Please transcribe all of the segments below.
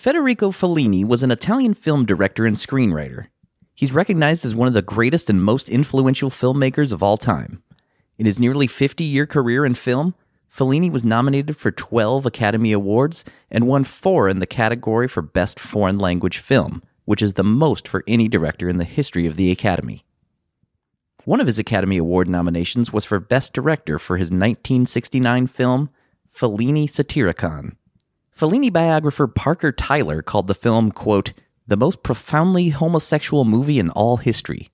Federico Fellini was an Italian film director and screenwriter. He's recognized as one of the greatest and most influential filmmakers of all time. In his nearly 50 year career in film, Fellini was nominated for 12 Academy Awards and won four in the category for Best Foreign Language Film, which is the most for any director in the history of the Academy. One of his Academy Award nominations was for Best Director for his 1969 film, Fellini Satyricon. Fellini biographer Parker Tyler called the film, quote, the most profoundly homosexual movie in all history.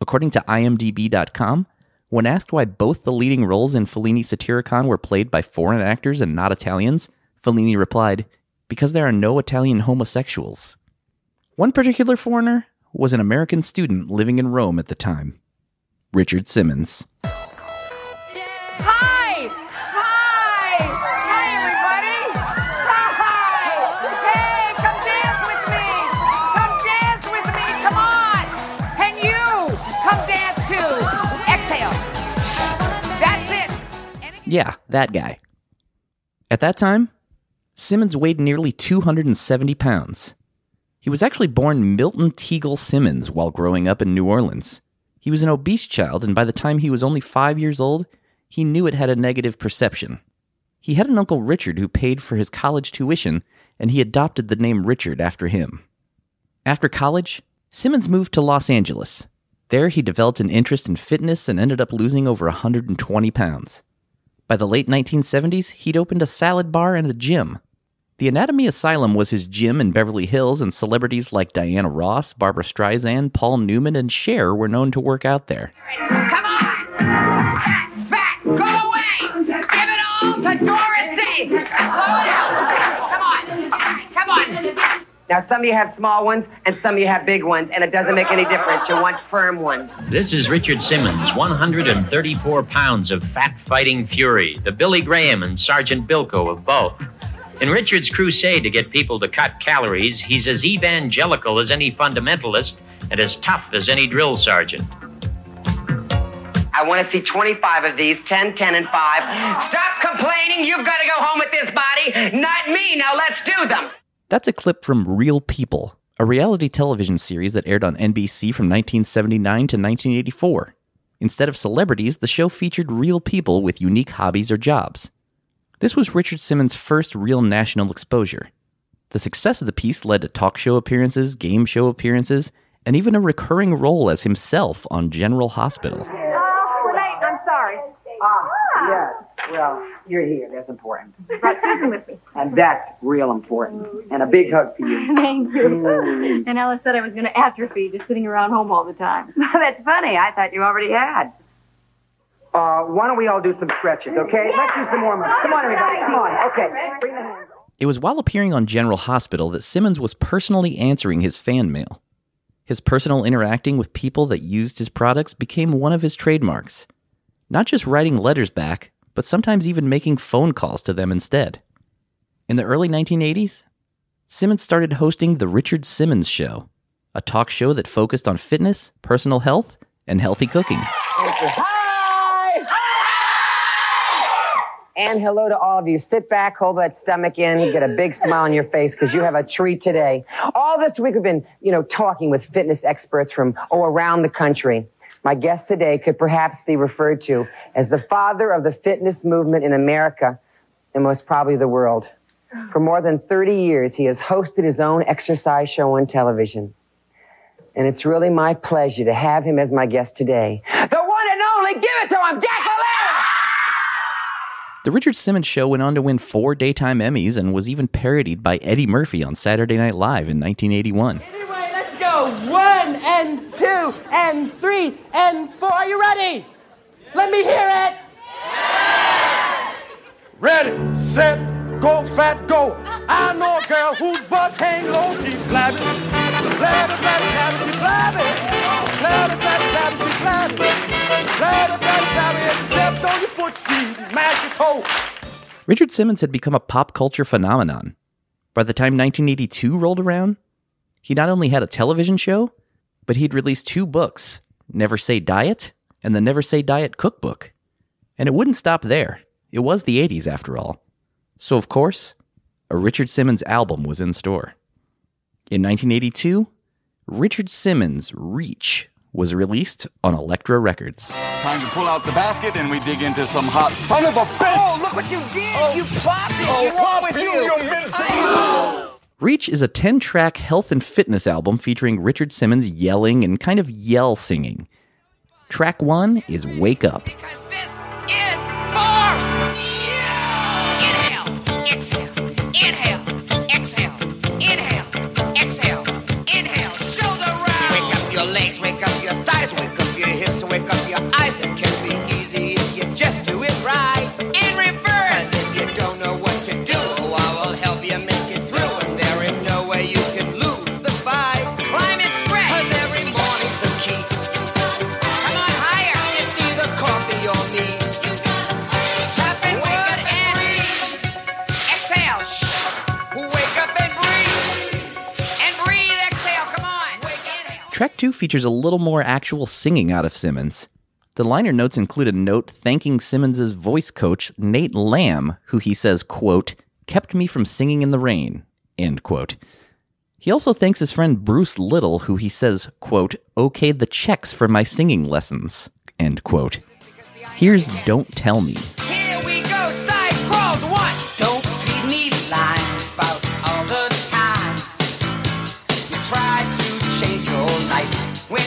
According to IMDb.com, when asked why both the leading roles in Fellini Satyricon were played by foreign actors and not Italians, Fellini replied, Because there are no Italian homosexuals. One particular foreigner was an American student living in Rome at the time, Richard Simmons. Yeah, that guy. At that time, Simmons weighed nearly 270 pounds. He was actually born Milton Teagle Simmons while growing up in New Orleans. He was an obese child, and by the time he was only five years old, he knew it had a negative perception. He had an uncle Richard who paid for his college tuition, and he adopted the name Richard after him. After college, Simmons moved to Los Angeles. There, he developed an interest in fitness and ended up losing over 120 pounds. By the late 1970s, he'd opened a salad bar and a gym. The Anatomy Asylum was his gym in Beverly Hills, and celebrities like Diana Ross, Barbra Streisand, Paul Newman, and Cher were known to work out there. Come on! Fat! Fat! Go away! Give it all to Doris Day! Slow down! Come on! Come on! Now, some of you have small ones, and some of you have big ones, and it doesn't make any difference. You want firm ones. This is Richard Simmons, 134 pounds of fat fighting fury, the Billy Graham and Sergeant Bilko of both. In Richard's crusade to get people to cut calories, he's as evangelical as any fundamentalist and as tough as any drill sergeant. I want to see 25 of these 10, 10, and 5. Stop complaining. You've got to go home with this body, not me. Now, let's do them. That's a clip from Real People, a reality television series that aired on NBC from 1979 to 1984. Instead of celebrities, the show featured real people with unique hobbies or jobs. This was Richard Simmons' first real national exposure. The success of the piece led to talk show appearances, game show appearances, and even a recurring role as himself on General Hospital. Oh, we're late. I'm sorry. Ah, yes. Well, you're here. That's important. Brought Susan with me. And that's real important. And a big hug for you. Thank you. And Ella said I was going to atrophy just sitting around home all the time. that's funny. I thought you already had. Uh, why don't we all do some stretches, okay? Let's do some more. Come on, everybody. Come on. Okay. Bring the hands. It was while appearing on General Hospital that Simmons was personally answering his fan mail. His personal interacting with people that used his products became one of his trademarks. Not just writing letters back, but sometimes even making phone calls to them instead. In the early 1980s, Simmons started hosting The Richard Simmons Show, a talk show that focused on fitness, personal health, and healthy cooking. And hello to all of you. Sit back, hold that stomach in, get a big smile on your face because you have a treat today. All this week we've been, you know, talking with fitness experts from oh around the country. My guest today could perhaps be referred to as the father of the fitness movement in America and most probably the world. For more than 30 years, he has hosted his own exercise show on television. And it's really my pleasure to have him as my guest today. The one and only, give it to him, Jack Valera! The Richard Simmons Show went on to win four daytime Emmys and was even parodied by Eddie Murphy on Saturday Night Live in 1981. One and two and three and four. Are you ready? Yeah. Let me hear it. Yeah. Ready, set, go, fat, go. I know a girl whose butt hang low. She's flabby. Flabby, flabby, flabby, she's flabby. Flabby, flabby, flabby, she's flabby. Flabby, flabby, flabby, if she stepped on your foot, she mash your toe. Richard Simmons had become a pop culture phenomenon. By the time 1982 rolled around, he not only had a television show, but he'd released two books Never Say Diet and the Never Say Diet Cookbook. And it wouldn't stop there. It was the 80s after all. So, of course, a Richard Simmons album was in store. In 1982, Richard Simmons' Reach was released on Elektra Records. Time to pull out the basket and we dig into some hot son of a bitch! Oh, look what you did! Oh, you popped it! Oh, What's wrong pop with you, you? you mincing- oh, Reach is a 10 track health and fitness album featuring Richard Simmons yelling and kind of yell singing. Track one is Wake Up. Track two features a little more actual singing out of Simmons. The liner notes include a note thanking Simmons' voice coach, Nate Lamb, who he says, quote, kept me from singing in the rain, end quote. He also thanks his friend Bruce Little, who he says, quote, okayed the checks for my singing lessons, end quote. Here's Don't Tell Me.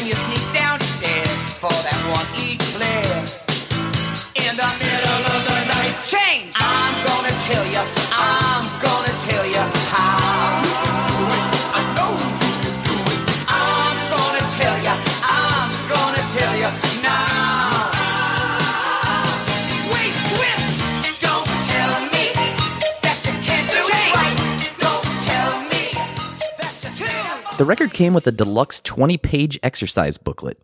You sneak downstairs for that one eclair. The record came with a deluxe 20 page exercise booklet.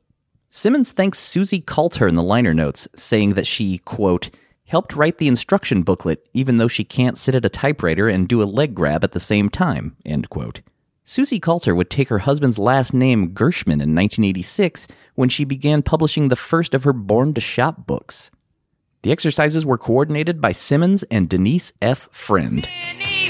Simmons thanks Suzy Kalter in the liner notes, saying that she, quote, helped write the instruction booklet even though she can't sit at a typewriter and do a leg grab at the same time, end quote. Suzy Kalter would take her husband's last name, Gershman, in 1986 when she began publishing the first of her Born to Shop books. The exercises were coordinated by Simmons and Denise F. Friend. Any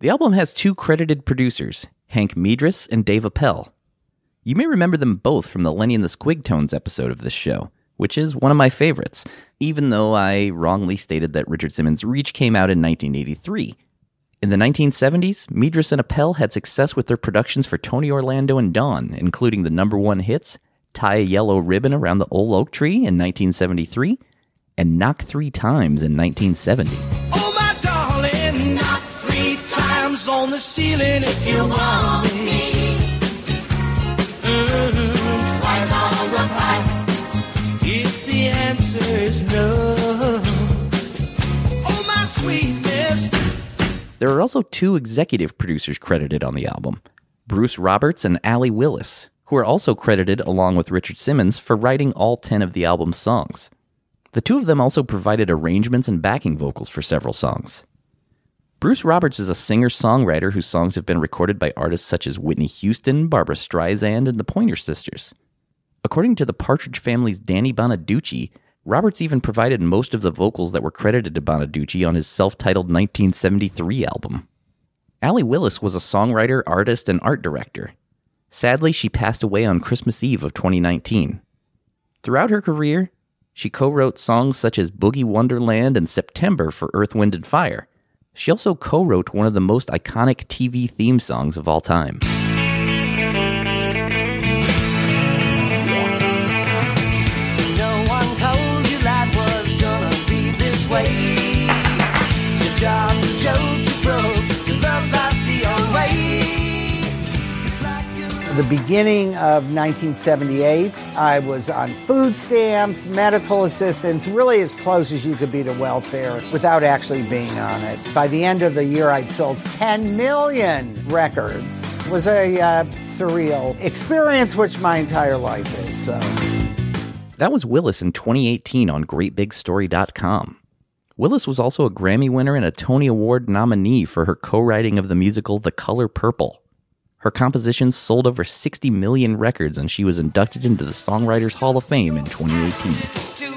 The album has two credited producers, Hank Medress and Dave Appell. You may remember them both from the Lenny and the Squigtones episode of this show, which is one of my favorites, even though I wrongly stated that Richard Simmons' Reach came out in 1983. In the 1970s, Medress and Appell had success with their productions for Tony Orlando and Dawn, including the number one hits Tie a Yellow Ribbon Around the Old Oak Tree in 1973 and Knock Three Times in 1970. Times on the ceiling if you want me. Mm, twice on the pipe if the answer is no. Oh, my sweetness. There are also two executive producers credited on the album Bruce Roberts and Allee Willis, who are also credited along with Richard Simmons for writing all 10 of the album's songs. The two of them also provided arrangements and backing vocals for several songs. Bruce Roberts is a singer songwriter whose songs have been recorded by artists such as Whitney Houston, Barbra Streisand, and the Pointer Sisters. According to the Partridge Family's Danny Bonaduce, Roberts even provided most of the vocals that were credited to Bonaduce on his self titled 1973 album. Allee Willis was a songwriter, artist, and art director. Sadly, she passed away on Christmas Eve of 2019. Throughout her career, she co wrote songs such as Boogie Wonderland and September for Earth, Wind, and Fire. She also co wrote one of the most iconic TV theme songs of all time. The beginning of 1978, I was on food stamps, medical assistance, really as close as you could be to welfare without actually being on it. By the end of the year, I'd sold 10 million records. It was a uh, surreal experience, which my entire life is. So. That was Willis in 2018 on GreatBigStory.com. Willis was also a Grammy winner and a Tony Award nominee for her co writing of the musical The Color Purple. Her compositions sold over 60 million records, and she was inducted into the Songwriters Hall of Fame in 2018.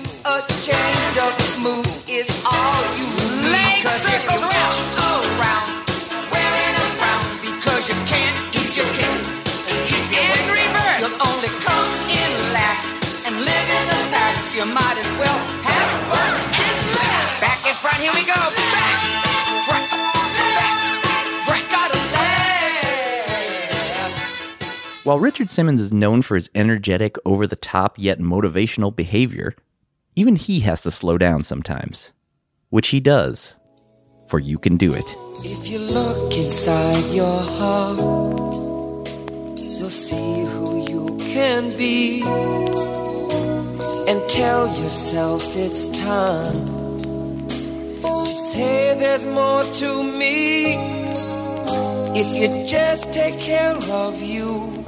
While Richard Simmons is known for his energetic, over the top, yet motivational behavior, even he has to slow down sometimes. Which he does. For you can do it. If you look inside your heart, you'll see who you can be. And tell yourself it's time to say there's more to me. If you just take care of you,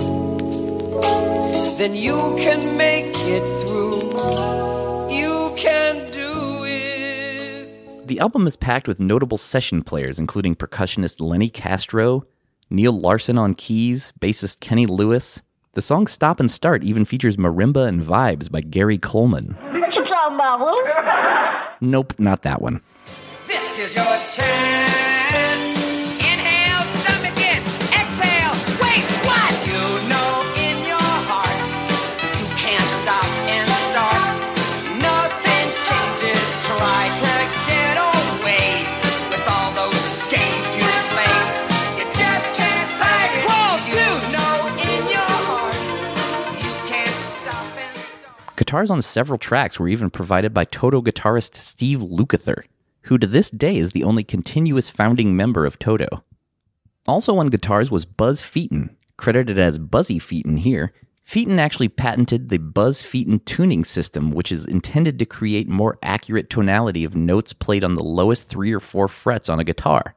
then you can make it through. You can do it. The album is packed with notable session players, including percussionist Lenny Castro, Neil Larsen on keys, bassist Kenny Lewis. The song Stop and Start even features marimba and vibes by Gary Coleman. What you talking about, Bruce? Nope, not that one. This is your chance. Guitars on several tracks were even provided by Toto guitarist Steve Lukather, who to this day is the only continuous founding member of Toto. Also on guitars was Buzz Feiten, credited as Buzzy Feiten here. Feiten actually patented the Buzz Feiten tuning system, which is intended to create more accurate tonality of notes played on the lowest three or four frets on a guitar.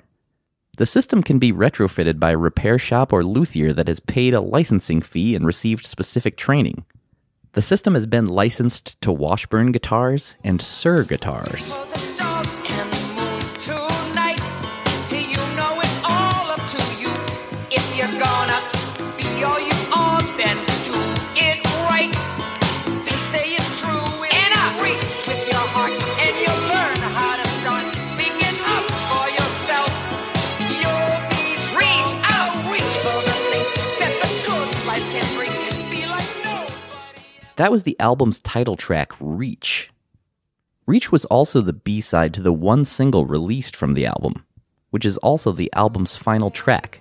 The system can be retrofitted by a repair shop or luthier that has paid a licensing fee and received specific training. The system has been licensed to Washburn guitars and Suhr guitars. That was the album's title track, Reach. Reach was also the B side to the one single released from the album, which is also the album's final track,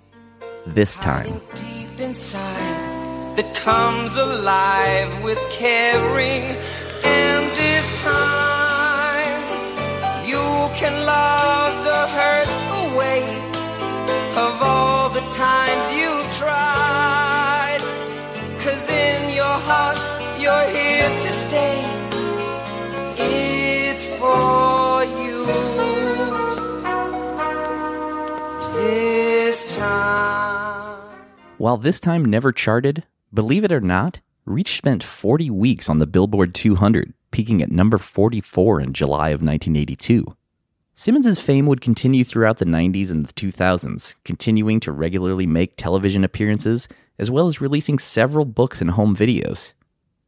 This Time. deep inside that comes alive with caring. And this time you can love the hurt away of all the times This time. While this time never charted, believe it or not, Reach spent 40 weeks on the Billboard 200, peaking at number 44 in July of 1982. Simmons' fame would continue throughout the 90s and the 2000s, continuing to regularly make television appearances, as well as releasing several books and home videos.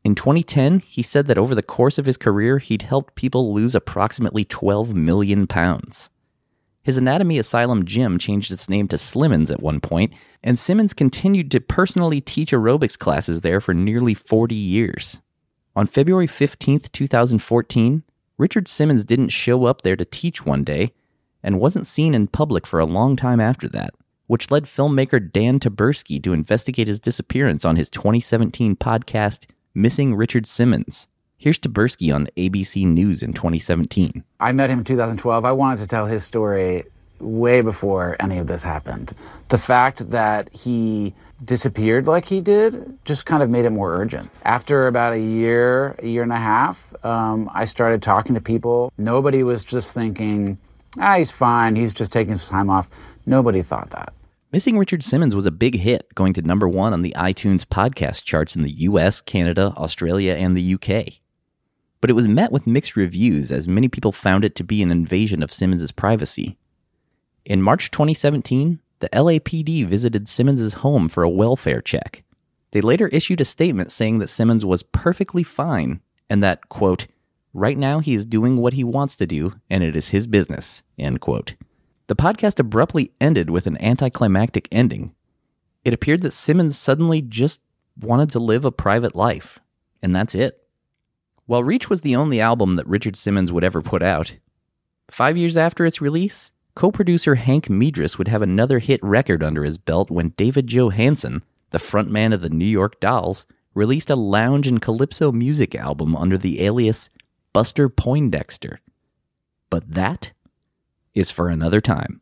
In 2010, he said that over the course of his career, he'd helped people lose approximately 12 million pounds. His Anatomy Asylum gym changed its name to Slimmons at one point, and Simmons continued to personally teach aerobics classes there for nearly 40 years. On February 15, 2014, Richard Simmons didn't show up there to teach one day and wasn't seen in public for a long time after that, which led filmmaker Dan Taberski to investigate his disappearance on his 2017 podcast, Missing Richard Simmons. Here's Taberski on ABC News in 2017. I met him in 2012. I wanted to tell his story way before any of this happened. The fact that he disappeared like he did just kind of made it more urgent. After about a year, a year and a half, um, I started talking to people. Nobody was just thinking, ah, he's fine, he's just taking some time off. Nobody thought that. Missing Richard Simmons was a big hit, going to number one on the iTunes podcast charts in the US, Canada, Australia, and the UK. But it was met with mixed reviews as many people found it to be an invasion of Simmons' privacy. In March 2017, the LAPD visited Simmons' home for a welfare check. They later issued a statement saying that Simmons was perfectly fine and that, quote, right now he is doing what he wants to do and it is his business, end quote. The podcast abruptly ended with an anticlimactic ending. It appeared that Simmons suddenly just wanted to live a private life, and that's it. While Reach was the only album that Richard Simmons would ever put out, five years after its release, co producer Hank Medress would have another hit record under his belt when David Johansen, the frontman of the New York Dolls, released a lounge and calypso music album under the alias Buster Poindexter. But that is for another time.